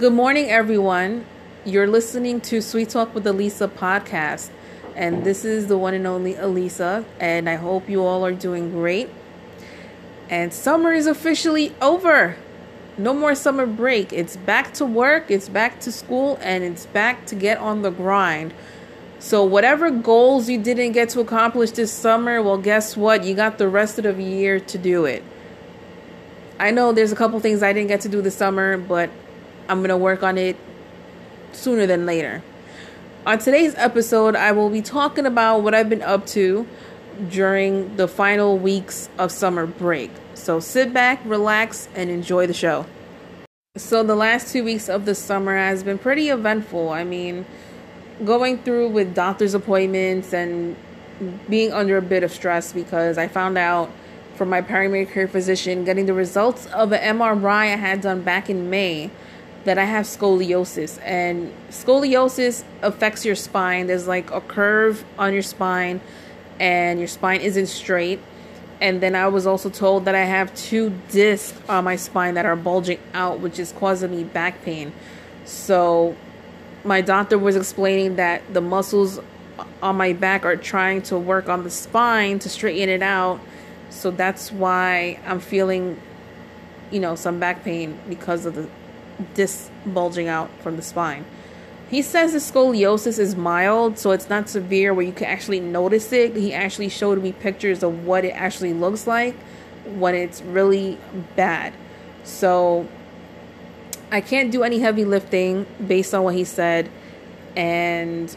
Good morning, everyone. You're listening to Sweet Talk with Aliza podcast, and this is the one and only Aliza, and I hope you all are doing great. And summer is officially over. No more summer break. It's back to work, it's back to school, and it's back to get on the grind. So, whatever goals you didn't get to accomplish this summer, well, guess what? You got the rest of the year to do it. I know there's a couple things I didn't get to do this summer, but I'm going to work on it sooner than later. On today's episode, I will be talking about what I've been up to during the final weeks of summer break. So sit back, relax, and enjoy the show. So, the last two weeks of the summer has been pretty eventful. I mean, going through with doctor's appointments and being under a bit of stress because I found out from my primary care physician getting the results of an MRI I had done back in May that I have scoliosis, and scoliosis affects your spine. There's like a curve on your spine, and your spine isn't straight. And then I was also told that I have two discs on my spine that are bulging out, which is causing me back pain. So, my doctor was explaining that the muscles on my back are trying to work on the spine to straighten it out. So, that's why I'm feeling, you know, some back pain because of the disc bulging out from the spine. He says the scoliosis is mild, so it's not severe where you can actually notice it. He actually showed me pictures of what it actually looks like when it's really bad. So I can't do any heavy lifting based on what he said. And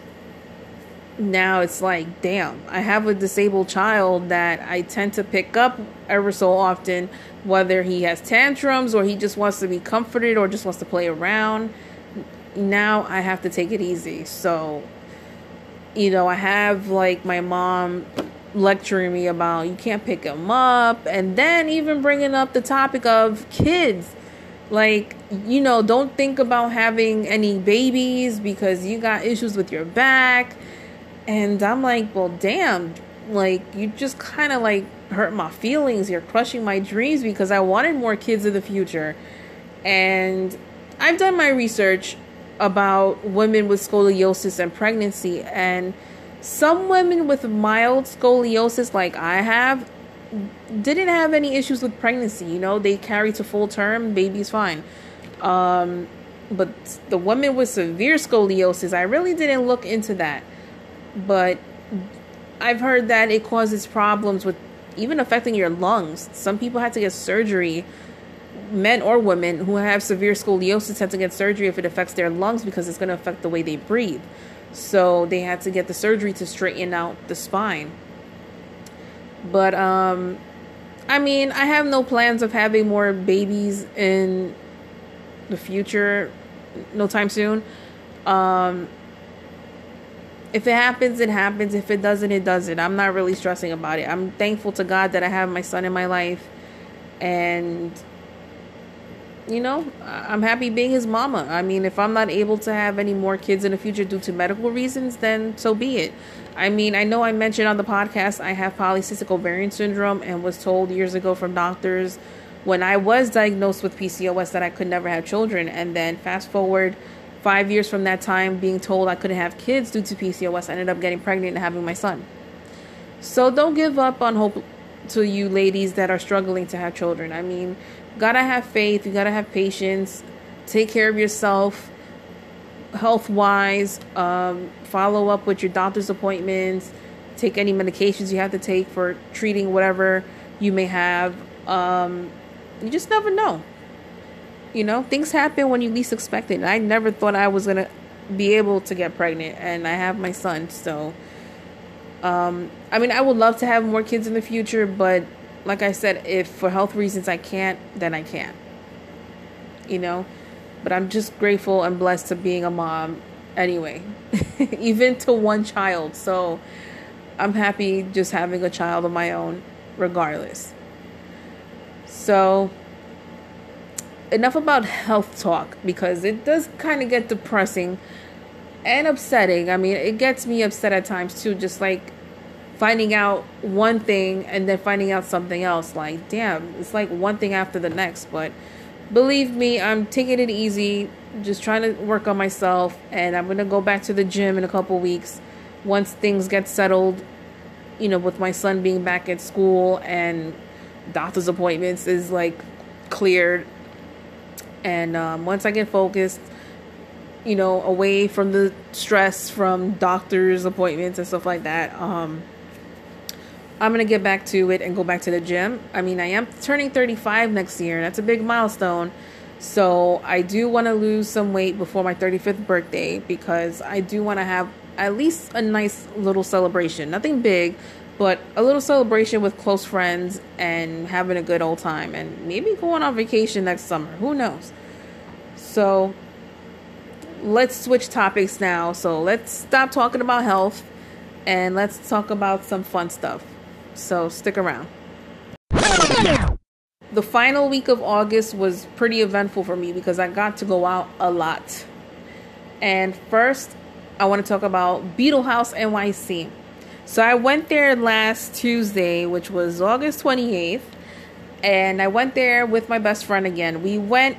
now it's like, damn, I have a disabled child that I tend to pick up ever so often, whether he has tantrums or he just wants to be comforted or just wants to play around. Now I have to take it easy. So, you know, I have like my mom lecturing me about you can't pick him up, and then even bringing up the topic of kids. Like, you know, don't think about having any babies because you got issues with your back and I'm like, well, damn, like you just kind of like hurt my feelings. You're crushing my dreams because I wanted more kids in the future. And I've done my research about women with scoliosis and pregnancy and some women with mild scoliosis like I have didn't have any issues with pregnancy, you know, they carry to full term, baby's fine. Um but the women with severe scoliosis, I really didn't look into that but I've heard that it causes problems with even affecting your lungs. Some people had to get surgery, men or women who have severe scoliosis had to get surgery if it affects their lungs because it's going to affect the way they breathe. So they had to get the surgery to straighten out the spine. But um I mean, I have no plans of having more babies in the future no time soon. Um if it happens, it happens. If it doesn't, it doesn't. I'm not really stressing about it. I'm thankful to God that I have my son in my life. And, you know, I'm happy being his mama. I mean, if I'm not able to have any more kids in the future due to medical reasons, then so be it. I mean, I know I mentioned on the podcast I have polycystic ovarian syndrome and was told years ago from doctors when I was diagnosed with PCOS that I could never have children. And then fast forward Five years from that time, being told I couldn't have kids due to PCOS, I ended up getting pregnant and having my son. So don't give up on hope to you ladies that are struggling to have children. I mean, gotta have faith, you gotta have patience, take care of yourself health wise, um, follow up with your doctor's appointments, take any medications you have to take for treating whatever you may have. Um, you just never know. You know, things happen when you least expect it. I never thought I was gonna be able to get pregnant, and I have my son. So, um, I mean, I would love to have more kids in the future, but like I said, if for health reasons I can't, then I can't. You know, but I'm just grateful and blessed to being a mom anyway, even to one child. So, I'm happy just having a child of my own, regardless. So, enough about health talk because it does kind of get depressing and upsetting. I mean, it gets me upset at times too, just like finding out one thing and then finding out something else. Like, damn, it's like one thing after the next. But believe me, I'm taking it easy, just trying to work on myself, and I'm gonna go back to the gym in a couple weeks once things get settled. You know, with my son being back at school and doctor's appointments is like cleared, and um, once I get focused, you know, away from the stress from doctor's appointments and stuff like that, um, I'm gonna get back to it and go back to the gym. I mean, I am turning 35 next year. and That's a big milestone. So I do want to lose some weight before my 35th birthday because I do want to have at least a nice little celebration. Nothing big, but a little celebration with close friends and having a good old time and maybe going on vacation next summer. Who knows? So let's switch topics now. So let's stop talking about health and let's talk about some fun stuff. So stick around. The final week of August was pretty eventful for me because I got to go out a lot. And first, I want to talk about Beetle House NYC. So I went there last Tuesday, which was August 28th, and I went there with my best friend again. We went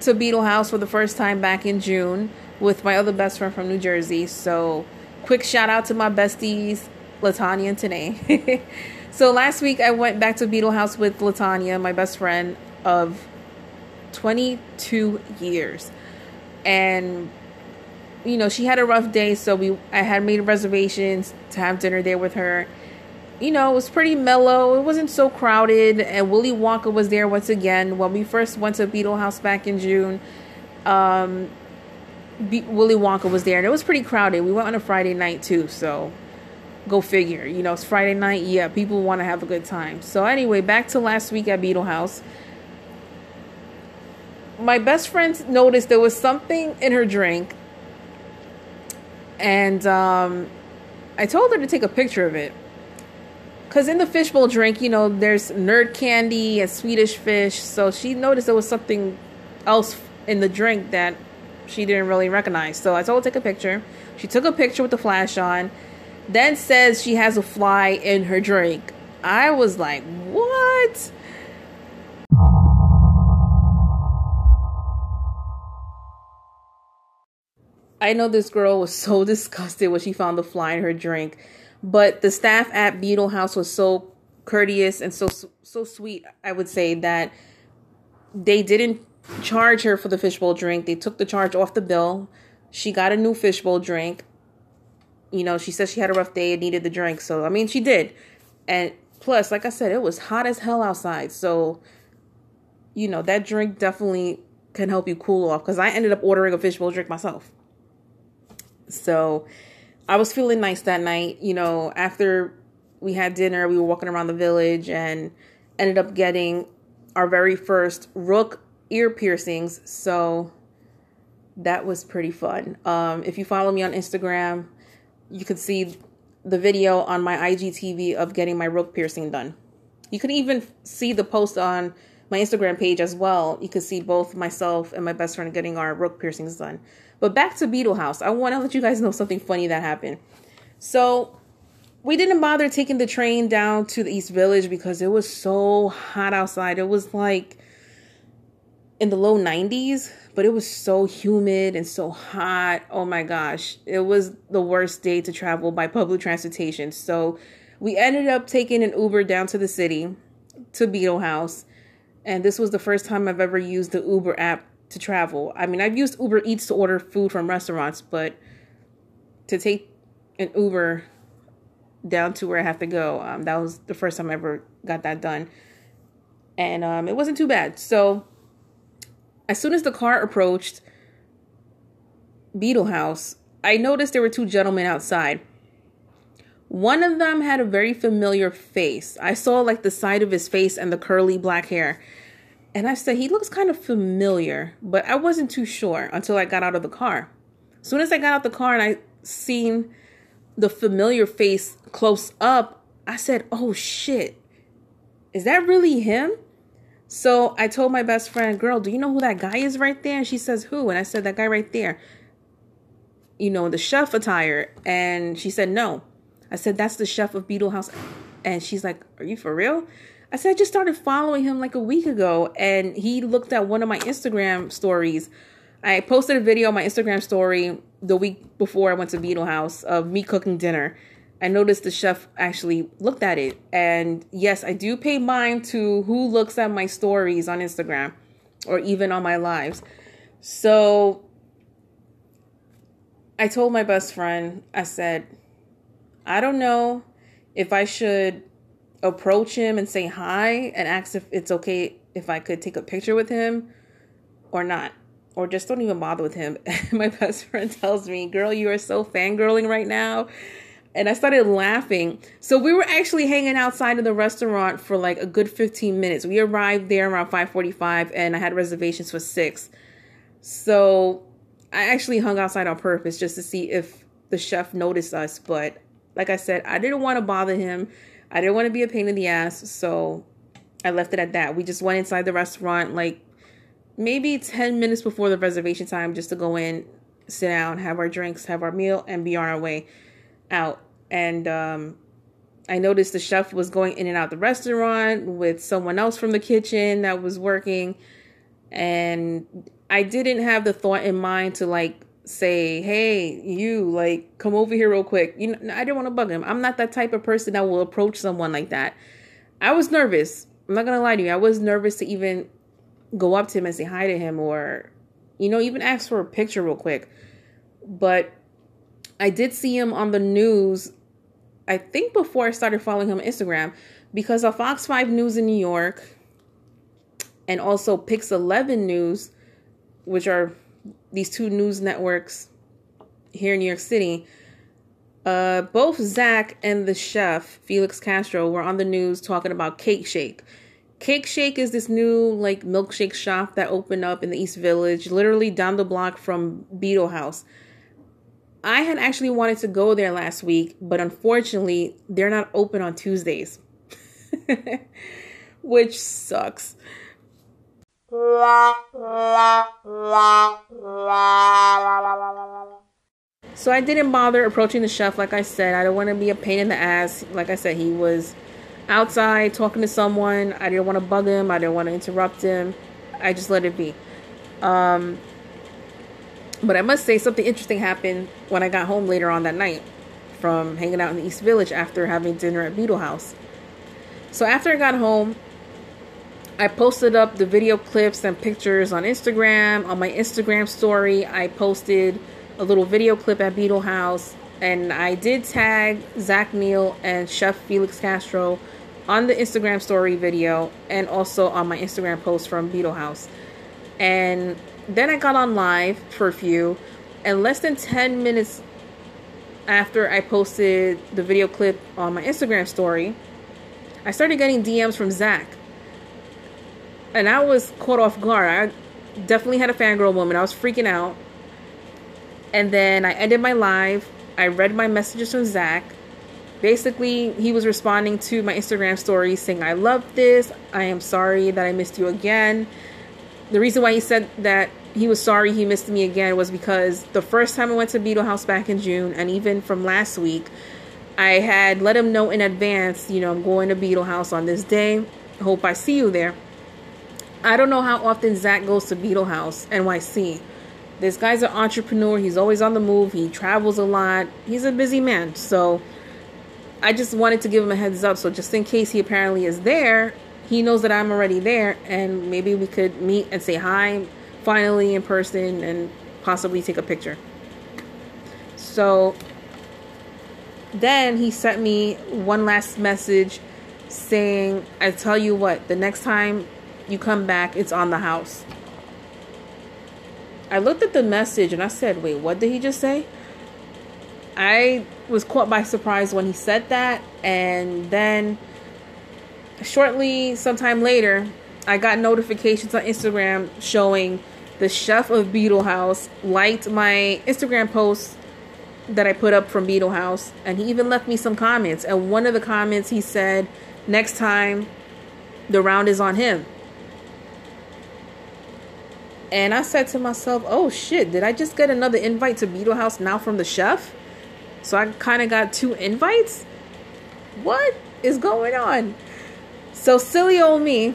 to Beetle House for the first time back in June with my other best friend from New Jersey. So, quick shout out to my besties Latanya and Tanae. so last week I went back to Beetle House with Latanya, my best friend of 22 years. And you know, she had a rough day, so we I had made reservations to have dinner there with her. You know, it was pretty mellow. It wasn't so crowded, and Willy Wonka was there once again. When we first went to Beetle House back in June, um, Be- Willy Wonka was there, and it was pretty crowded. We went on a Friday night too, so Go figure. You know, it's Friday night. Yeah, people want to have a good time. So, anyway, back to last week at Beetle House. My best friend noticed there was something in her drink. And um, I told her to take a picture of it. Because in the fishbowl drink, you know, there's nerd candy and Swedish fish. So she noticed there was something else in the drink that she didn't really recognize. So I told her to take a picture. She took a picture with the flash on then says she has a fly in her drink. I was like, what? I know this girl was so disgusted when she found the fly in her drink, but the staff at Beetle House was so courteous and so so sweet. I would say that they didn't charge her for the fishbowl drink. They took the charge off the bill. She got a new fishbowl drink you know, she said she had a rough day and needed the drink. So, I mean, she did. And plus, like I said, it was hot as hell outside. So, you know, that drink definitely can help you cool off because I ended up ordering a fishbowl drink myself. So, I was feeling nice that night. You know, after we had dinner, we were walking around the village and ended up getting our very first rook ear piercings. So, that was pretty fun. Um, if you follow me on Instagram, you could see the video on my IGTV of getting my rook piercing done. You could even see the post on my Instagram page as well. You could see both myself and my best friend getting our rook piercings done. But back to Beetle House. I want to let you guys know something funny that happened. So we didn't bother taking the train down to the East Village because it was so hot outside. It was like in the low 90s but it was so humid and so hot. Oh my gosh, it was the worst day to travel by public transportation. So we ended up taking an Uber down to the city to Beetle House. And this was the first time I've ever used the Uber app to travel. I mean, I've used Uber Eats to order food from restaurants, but to take an Uber down to where I have to go, um, that was the first time I ever got that done. And um, it wasn't too bad. So as soon as the car approached Beetle House, I noticed there were two gentlemen outside. One of them had a very familiar face. I saw like the side of his face and the curly black hair. And I said, he looks kind of familiar, but I wasn't too sure until I got out of the car. As soon as I got out of the car and I seen the familiar face close up, I said, oh shit, is that really him? So I told my best friend, girl, do you know who that guy is right there? And she says, who? And I said, that guy right there. You know, the chef attire. And she said, no. I said, that's the chef of Beetle House And she's like, Are you for real? I said, I just started following him like a week ago. And he looked at one of my Instagram stories. I posted a video on my Instagram story the week before I went to Beetle House of me cooking dinner. I noticed the chef actually looked at it. And yes, I do pay mind to who looks at my stories on Instagram or even on my lives. So I told my best friend, I said, I don't know if I should approach him and say hi and ask if it's okay if I could take a picture with him or not. Or just don't even bother with him. my best friend tells me, Girl, you are so fangirling right now. And I started laughing. So we were actually hanging outside of the restaurant for like a good 15 minutes. We arrived there around 5:45 and I had reservations for 6. So I actually hung outside on purpose just to see if the chef noticed us, but like I said, I didn't want to bother him. I didn't want to be a pain in the ass, so I left it at that. We just went inside the restaurant like maybe 10 minutes before the reservation time just to go in, sit down, have our drinks, have our meal, and be on our way out. And um, I noticed the chef was going in and out the restaurant with someone else from the kitchen that was working. And I didn't have the thought in mind to like say, "Hey, you, like come over here real quick." You know, I didn't want to bug him. I'm not that type of person that will approach someone like that. I was nervous. I'm not going to lie to you. I was nervous to even go up to him and say hi to him or you know, even ask for a picture real quick. But I did see him on the news I think before I started following him on Instagram because of Fox 5 News in New York and also Pix 11 News which are these two news networks here in New York City, uh, both Zach and the chef, Felix Castro, were on the news talking about Cake Shake. Cake Shake is this new like milkshake shop that opened up in the East Village, literally down the block from Beetle House. I had actually wanted to go there last week, but unfortunately, they're not open on Tuesdays, which sucks. So I didn't bother approaching the chef. Like I said, I don't want to be a pain in the ass. Like I said, he was outside talking to someone. I didn't want to bug him. I didn't want to interrupt him. I just let it be. Um, but I must say something interesting happened when I got home later on that night from hanging out in the East Village after having dinner at Beetle House. So after I got home, I posted up the video clips and pictures on Instagram. On my Instagram story, I posted a little video clip at Beetle House, and I did tag Zach Neil and Chef Felix Castro on the Instagram story video and also on my Instagram post from Beetle House. And then I got on live for a few, and less than 10 minutes after I posted the video clip on my Instagram story, I started getting DMs from Zach and I was caught off guard. I definitely had a fangirl moment. I was freaking out. And then I ended my live. I read my messages from Zach. Basically, he was responding to my Instagram story saying, I love this. I am sorry that I missed you again. The reason why he said that he was sorry he missed me again was because the first time I went to Beetle House back in June, and even from last week, I had let him know in advance, you know, I'm going to Beetle House on this day. Hope I see you there. I don't know how often Zach goes to Beetle House, NYC. This guy's an entrepreneur. He's always on the move. He travels a lot. He's a busy man. So I just wanted to give him a heads up. So just in case he apparently is there, he knows that I'm already there. And maybe we could meet and say hi finally in person and possibly take a picture. So then he sent me one last message saying, I tell you what, the next time you come back, it's on the house. I looked at the message and I said, wait, what did he just say? I was caught by surprise when he said that. And then shortly, sometime later, I got notifications on Instagram showing the chef of Beetle House liked my Instagram post that I put up from Beetle House. And he even left me some comments. And one of the comments he said, next time the round is on him. And I said to myself, oh shit, did I just get another invite to Beetle House now from the chef? So I kind of got two invites? What? is going on? So silly old me,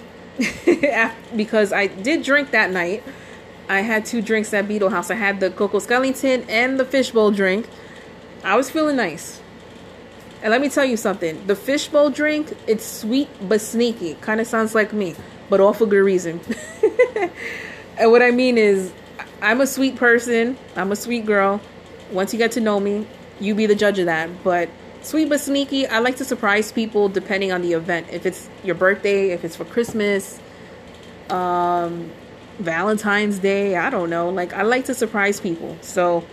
because I did drink that night. I had two drinks at Beetle House. I had the Coco Skellington and the fishbowl drink. I was feeling nice. And let me tell you something. The fishbowl drink, it's sweet but sneaky. Kind of sounds like me, but all for good reason. and what I mean is, I'm a sweet person. I'm a sweet girl. Once you get to know me, you be the judge of that. But sweet but sneaky, I like to surprise people depending on the event. If it's your birthday, if it's for Christmas, um, Valentine's Day, I don't know. Like, I like to surprise people. So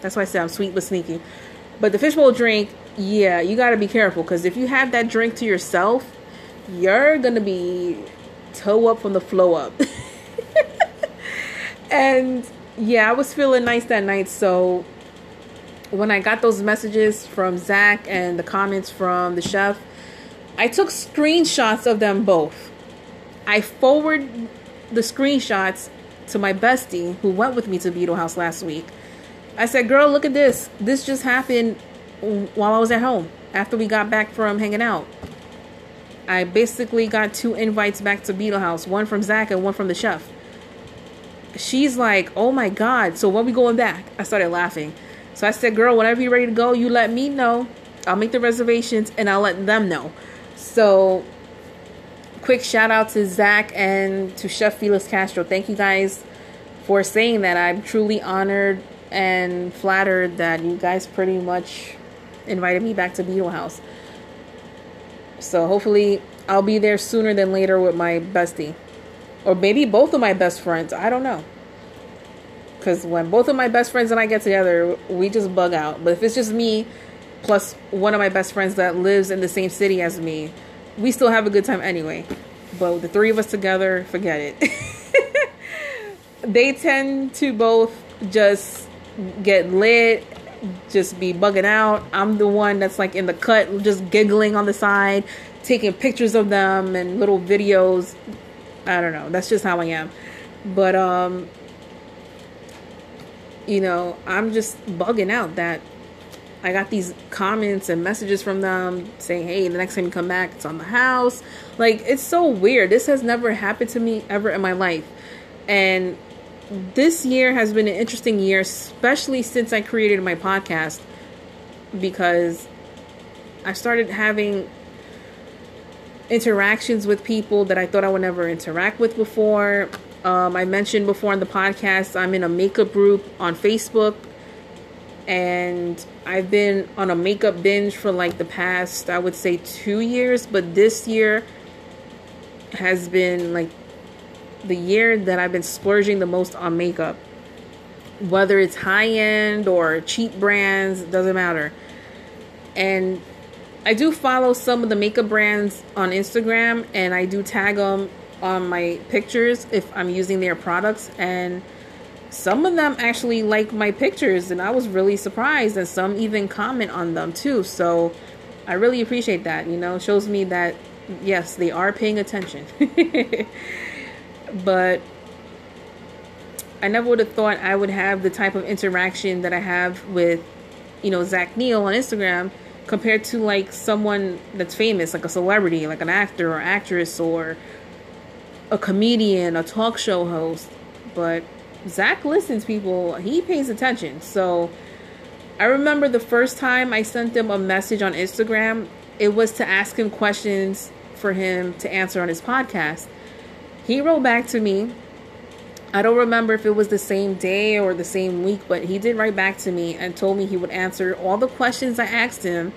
that's why I say I'm sweet but sneaky. But the fishbowl drink, yeah, you got to be careful because if you have that drink to yourself, you're going to be toe up from the flow up. and yeah, I was feeling nice that night. So when I got those messages from Zach and the comments from the chef, I took screenshots of them both. I forward the screenshots to my bestie who went with me to Beetle House last week. I said, Girl, look at this. This just happened while I was at home after we got back from hanging out. I basically got two invites back to Beetle House, one from Zach and one from the chef. She's like, "Oh my god, so when we going back?" I started laughing. So I said, "Girl, whenever you're ready to go, you let me know. I'll make the reservations and I'll let them know." So, quick shout out to Zach and to Chef Felix Castro. Thank you guys for saying that. I'm truly honored and flattered that you guys pretty much invited me back to Beetle House. So hopefully I'll be there sooner than later with my bestie. Or maybe both of my best friends. I don't know. Because when both of my best friends and I get together, we just bug out. But if it's just me plus one of my best friends that lives in the same city as me, we still have a good time anyway. But the three of us together, forget it. they tend to both just get lit just be bugging out. I'm the one that's like in the cut, just giggling on the side, taking pictures of them and little videos. I don't know. That's just how I am. But um you know, I'm just bugging out that I got these comments and messages from them saying, "Hey, the next time you come back, it's on the house." Like it's so weird. This has never happened to me ever in my life. And this year has been an interesting year, especially since I created my podcast, because I started having interactions with people that I thought I would never interact with before. Um, I mentioned before on the podcast, I'm in a makeup group on Facebook, and I've been on a makeup binge for like the past, I would say, two years, but this year has been like the year that I've been splurging the most on makeup. Whether it's high end or cheap brands, doesn't matter. And I do follow some of the makeup brands on Instagram and I do tag them on my pictures if I'm using their products and some of them actually like my pictures and I was really surprised and some even comment on them too. So I really appreciate that. You know, shows me that yes, they are paying attention. but I never would have thought I would have the type of interaction that I have with, you know, Zach Neil on Instagram compared to like someone that's famous, like a celebrity, like an actor or actress or a comedian, a talk show host. But Zach listens, people. He pays attention. So I remember the first time I sent him a message on Instagram, it was to ask him questions for him to answer on his podcast. He wrote back to me. I don't remember if it was the same day or the same week, but he did write back to me and told me he would answer all the questions I asked him.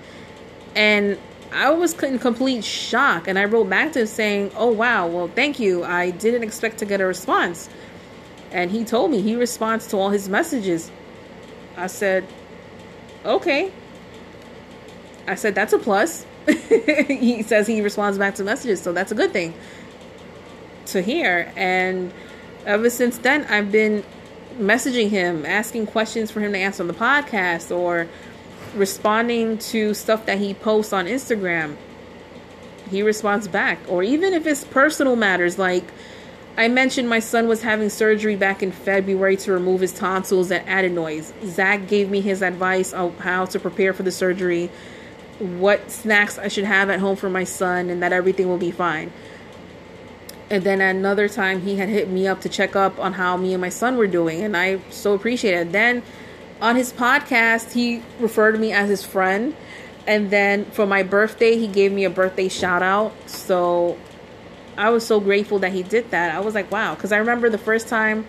And I was in complete shock. And I wrote back to him saying, Oh, wow, well, thank you. I didn't expect to get a response. And he told me he responds to all his messages. I said, Okay. I said, That's a plus. he says he responds back to messages, so that's a good thing to hear. And ever since then, I've been messaging him, asking questions for him to answer on the podcast, or responding to stuff that he posts on Instagram. He responds back. Or even if it's personal matters, like I mentioned my son was having surgery back in February to remove his tonsils and adenoids. Zach gave me his advice on how to prepare for the surgery. what snacks I should have at home for my son and that everything will be fine. And then another time he had hit me up to check up on how me and my son were doing and I so appreciated it. Then on his podcast he referred to me as his friend and then for my birthday he gave me a birthday shout out. So I was so grateful that he did that. I was like, wow, cuz I remember the first time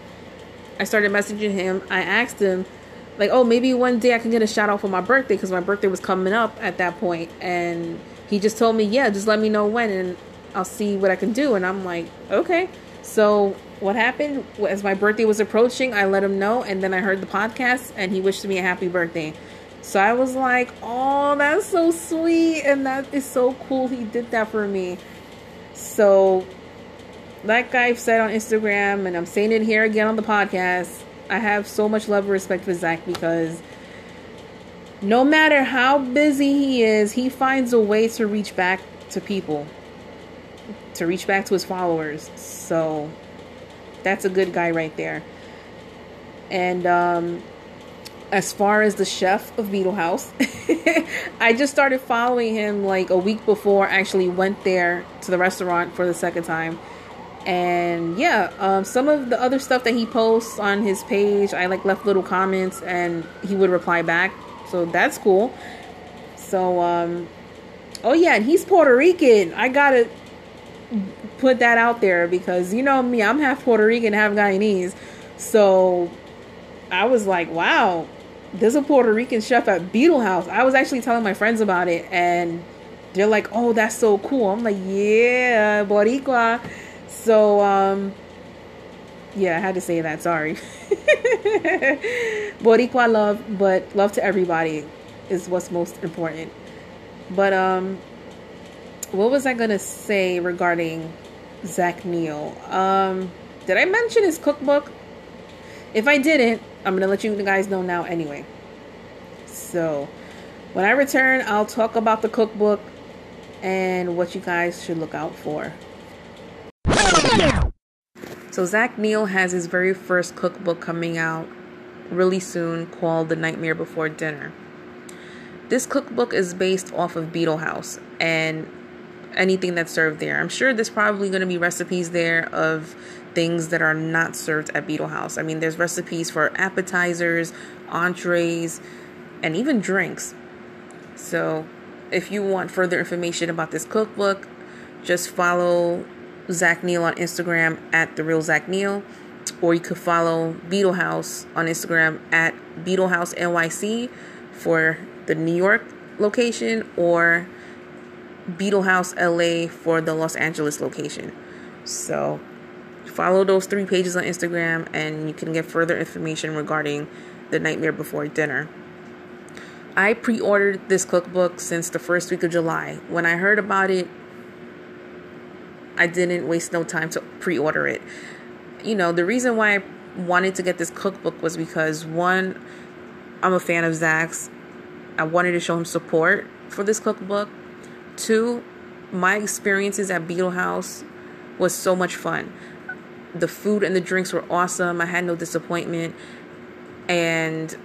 I started messaging him, I asked him like, oh, maybe one day I can get a shout out for my birthday because my birthday was coming up at that point. And he just told me, yeah, just let me know when and I'll see what I can do. And I'm like, okay. So what happened as my birthday was approaching, I let him know. And then I heard the podcast and he wished me a happy birthday. So I was like, oh, that's so sweet. And that is so cool. He did that for me. So, like I've said on Instagram, and I'm saying it here again on the podcast, I have so much love and respect for Zach because no matter how busy he is, he finds a way to reach back to people, to reach back to his followers. So that's a good guy right there. And um, as far as the chef of Beetle House, I just started following him like a week before I actually went there to the restaurant for the second time and yeah um, some of the other stuff that he posts on his page i like left little comments and he would reply back so that's cool so um oh yeah and he's puerto rican i gotta put that out there because you know me i'm half puerto rican half guyanese so i was like wow there's a puerto rican chef at beetle house i was actually telling my friends about it and they're like oh that's so cool i'm like yeah boricua so, um, yeah, I had to say that. Sorry. Boricua love, but love to everybody is what's most important. But, um, what was I gonna say regarding Zach Neil? Um, did I mention his cookbook? If I didn't, I'm gonna let you guys know now anyway. So, when I return, I'll talk about the cookbook and what you guys should look out for. So Zach Neil has his very first cookbook coming out really soon called The Nightmare Before Dinner. This cookbook is based off of Beetle House and anything that's served there. I'm sure there's probably going to be recipes there of things that are not served at Beetle House. I mean, there's recipes for appetizers, entrees, and even drinks. So, if you want further information about this cookbook, just follow Zach Neil on Instagram at the real Zach Neil, or you could follow Beetle House on Instagram at Beetle House NYC for the New York location, or Beetle House LA for the Los Angeles location. So follow those three pages on Instagram, and you can get further information regarding the Nightmare Before Dinner. I pre ordered this cookbook since the first week of July. When I heard about it, I didn't waste no time to pre order it. You know, the reason why I wanted to get this cookbook was because one, I'm a fan of Zach's. I wanted to show him support for this cookbook. Two, my experiences at Beetle House was so much fun. The food and the drinks were awesome. I had no disappointment. And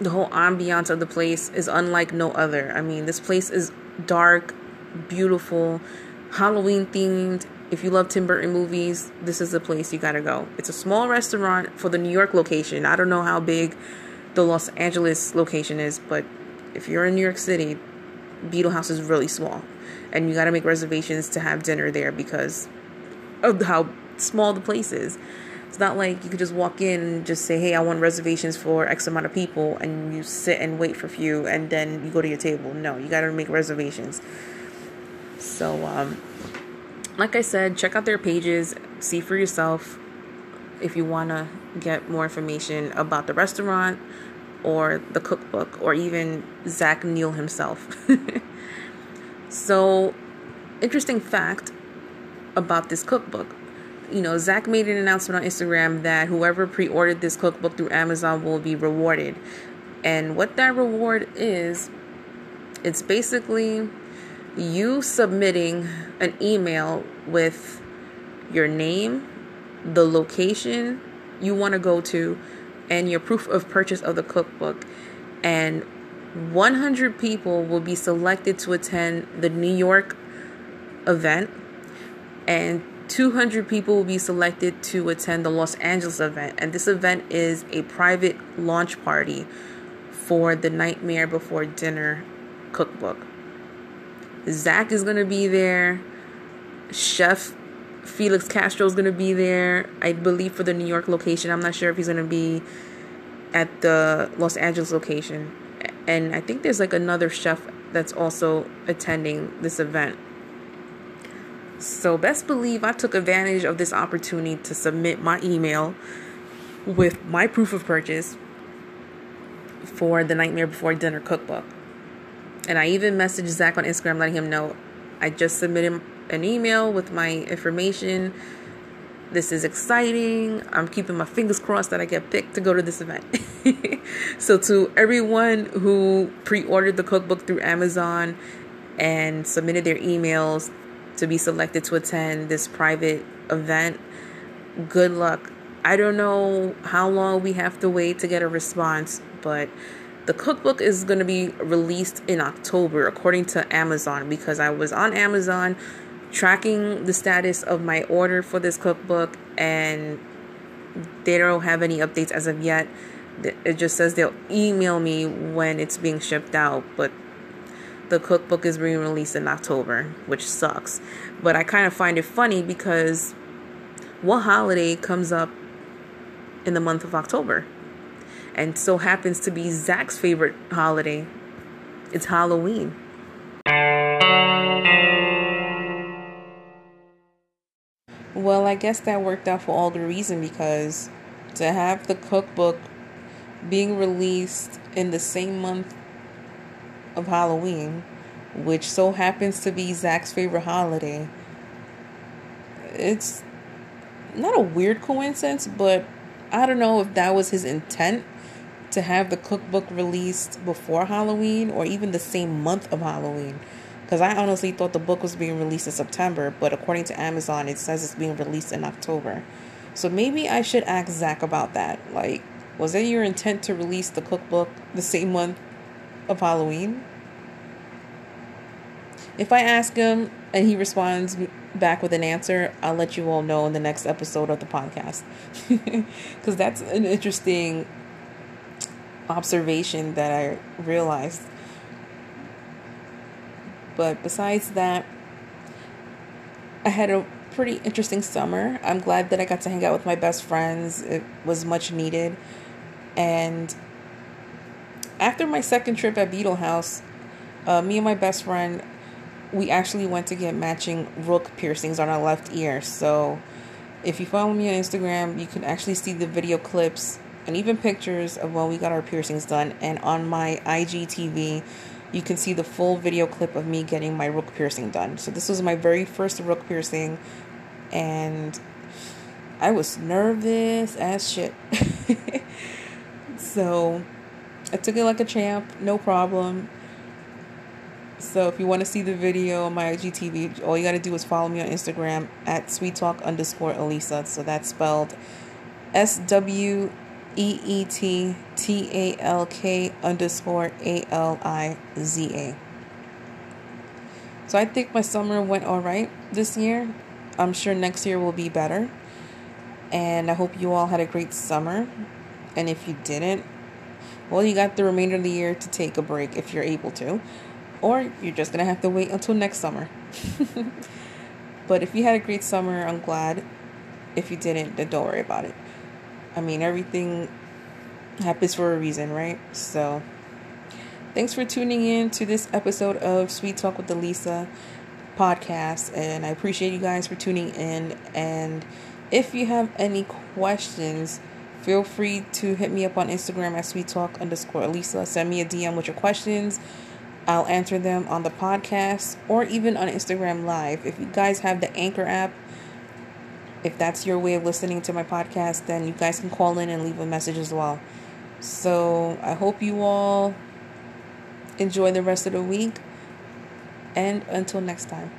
the whole ambiance of the place is unlike no other. I mean, this place is dark, beautiful, Halloween themed. If you love Tim Burton movies, this is the place you gotta go. It's a small restaurant for the New York location. I don't know how big the Los Angeles location is, but if you're in New York City, Beetle House is really small. And you gotta make reservations to have dinner there because of how small the place is. It's not like you could just walk in and just say, hey, I want reservations for X amount of people, and you sit and wait for a few, and then you go to your table. No, you gotta make reservations. So, um, like I said, check out their pages, see for yourself if you want to get more information about the restaurant or the cookbook or even Zach Neil himself. so, interesting fact about this cookbook. You know, Zach made an announcement on Instagram that whoever pre ordered this cookbook through Amazon will be rewarded. And what that reward is, it's basically you submitting an email with your name, the location you want to go to, and your proof of purchase of the cookbook. And 100 people will be selected to attend the New York event, and 200 people will be selected to attend the Los Angeles event. And this event is a private launch party for the Nightmare Before Dinner cookbook. Zach is going to be there. Chef Felix Castro is going to be there, I believe, for the New York location. I'm not sure if he's going to be at the Los Angeles location. And I think there's like another chef that's also attending this event. So, best believe I took advantage of this opportunity to submit my email with my proof of purchase for the Nightmare Before Dinner cookbook. And I even messaged Zach on Instagram letting him know I just submitted an email with my information. This is exciting. I'm keeping my fingers crossed that I get picked to go to this event. so, to everyone who pre ordered the cookbook through Amazon and submitted their emails to be selected to attend this private event, good luck. I don't know how long we have to wait to get a response, but the cookbook is going to be released in October, according to Amazon, because I was on Amazon tracking the status of my order for this cookbook and they don't have any updates as of yet. It just says they'll email me when it's being shipped out, but the cookbook is being released in October, which sucks. But I kind of find it funny because what holiday comes up in the month of October? and so happens to be Zach's favorite holiday. It's Halloween. Well, I guess that worked out for all the reason because to have the cookbook being released in the same month of Halloween, which so happens to be Zach's favorite holiday, it's not a weird coincidence, but I don't know if that was his intent to have the cookbook released before Halloween or even the same month of Halloween. Because I honestly thought the book was being released in September, but according to Amazon, it says it's being released in October. So maybe I should ask Zach about that. Like, was it your intent to release the cookbook the same month of Halloween? If I ask him and he responds back with an answer, I'll let you all know in the next episode of the podcast. Because that's an interesting observation that I realized. But besides that, I had a pretty interesting summer. I'm glad that I got to hang out with my best friends. It was much needed. And after my second trip at Beetle House, uh, me and my best friend, we actually went to get matching rook piercings on our left ear. So if you follow me on Instagram, you can actually see the video clips and even pictures of when we got our piercings done. And on my IGTV, you can see the full video clip of me getting my rook piercing done. So this was my very first rook piercing, and I was nervous as shit. so I took it like a champ, no problem. So if you want to see the video on my IGTV, all you got to do is follow me on Instagram at sweet talk underscore Aliza. So that's spelled S W E E T T A L K underscore A L I Z A. So I think my summer went all right this year. I'm sure next year will be better. And I hope you all had a great summer. And if you didn't, well, you got the remainder of the year to take a break if you're able to. Or you're just going to have to wait until next summer. but if you had a great summer, I'm glad. If you didn't, then don't worry about it. I mean, everything happens for a reason, right? So, thanks for tuning in to this episode of Sweet Talk with Aliza podcast. And I appreciate you guys for tuning in. And if you have any questions, feel free to hit me up on Instagram at sweet talk underscore Aliza. Send me a DM with your questions. I'll answer them on the podcast or even on Instagram Live. If you guys have the Anchor app, if that's your way of listening to my podcast, then you guys can call in and leave a message as well. So I hope you all enjoy the rest of the week. And until next time.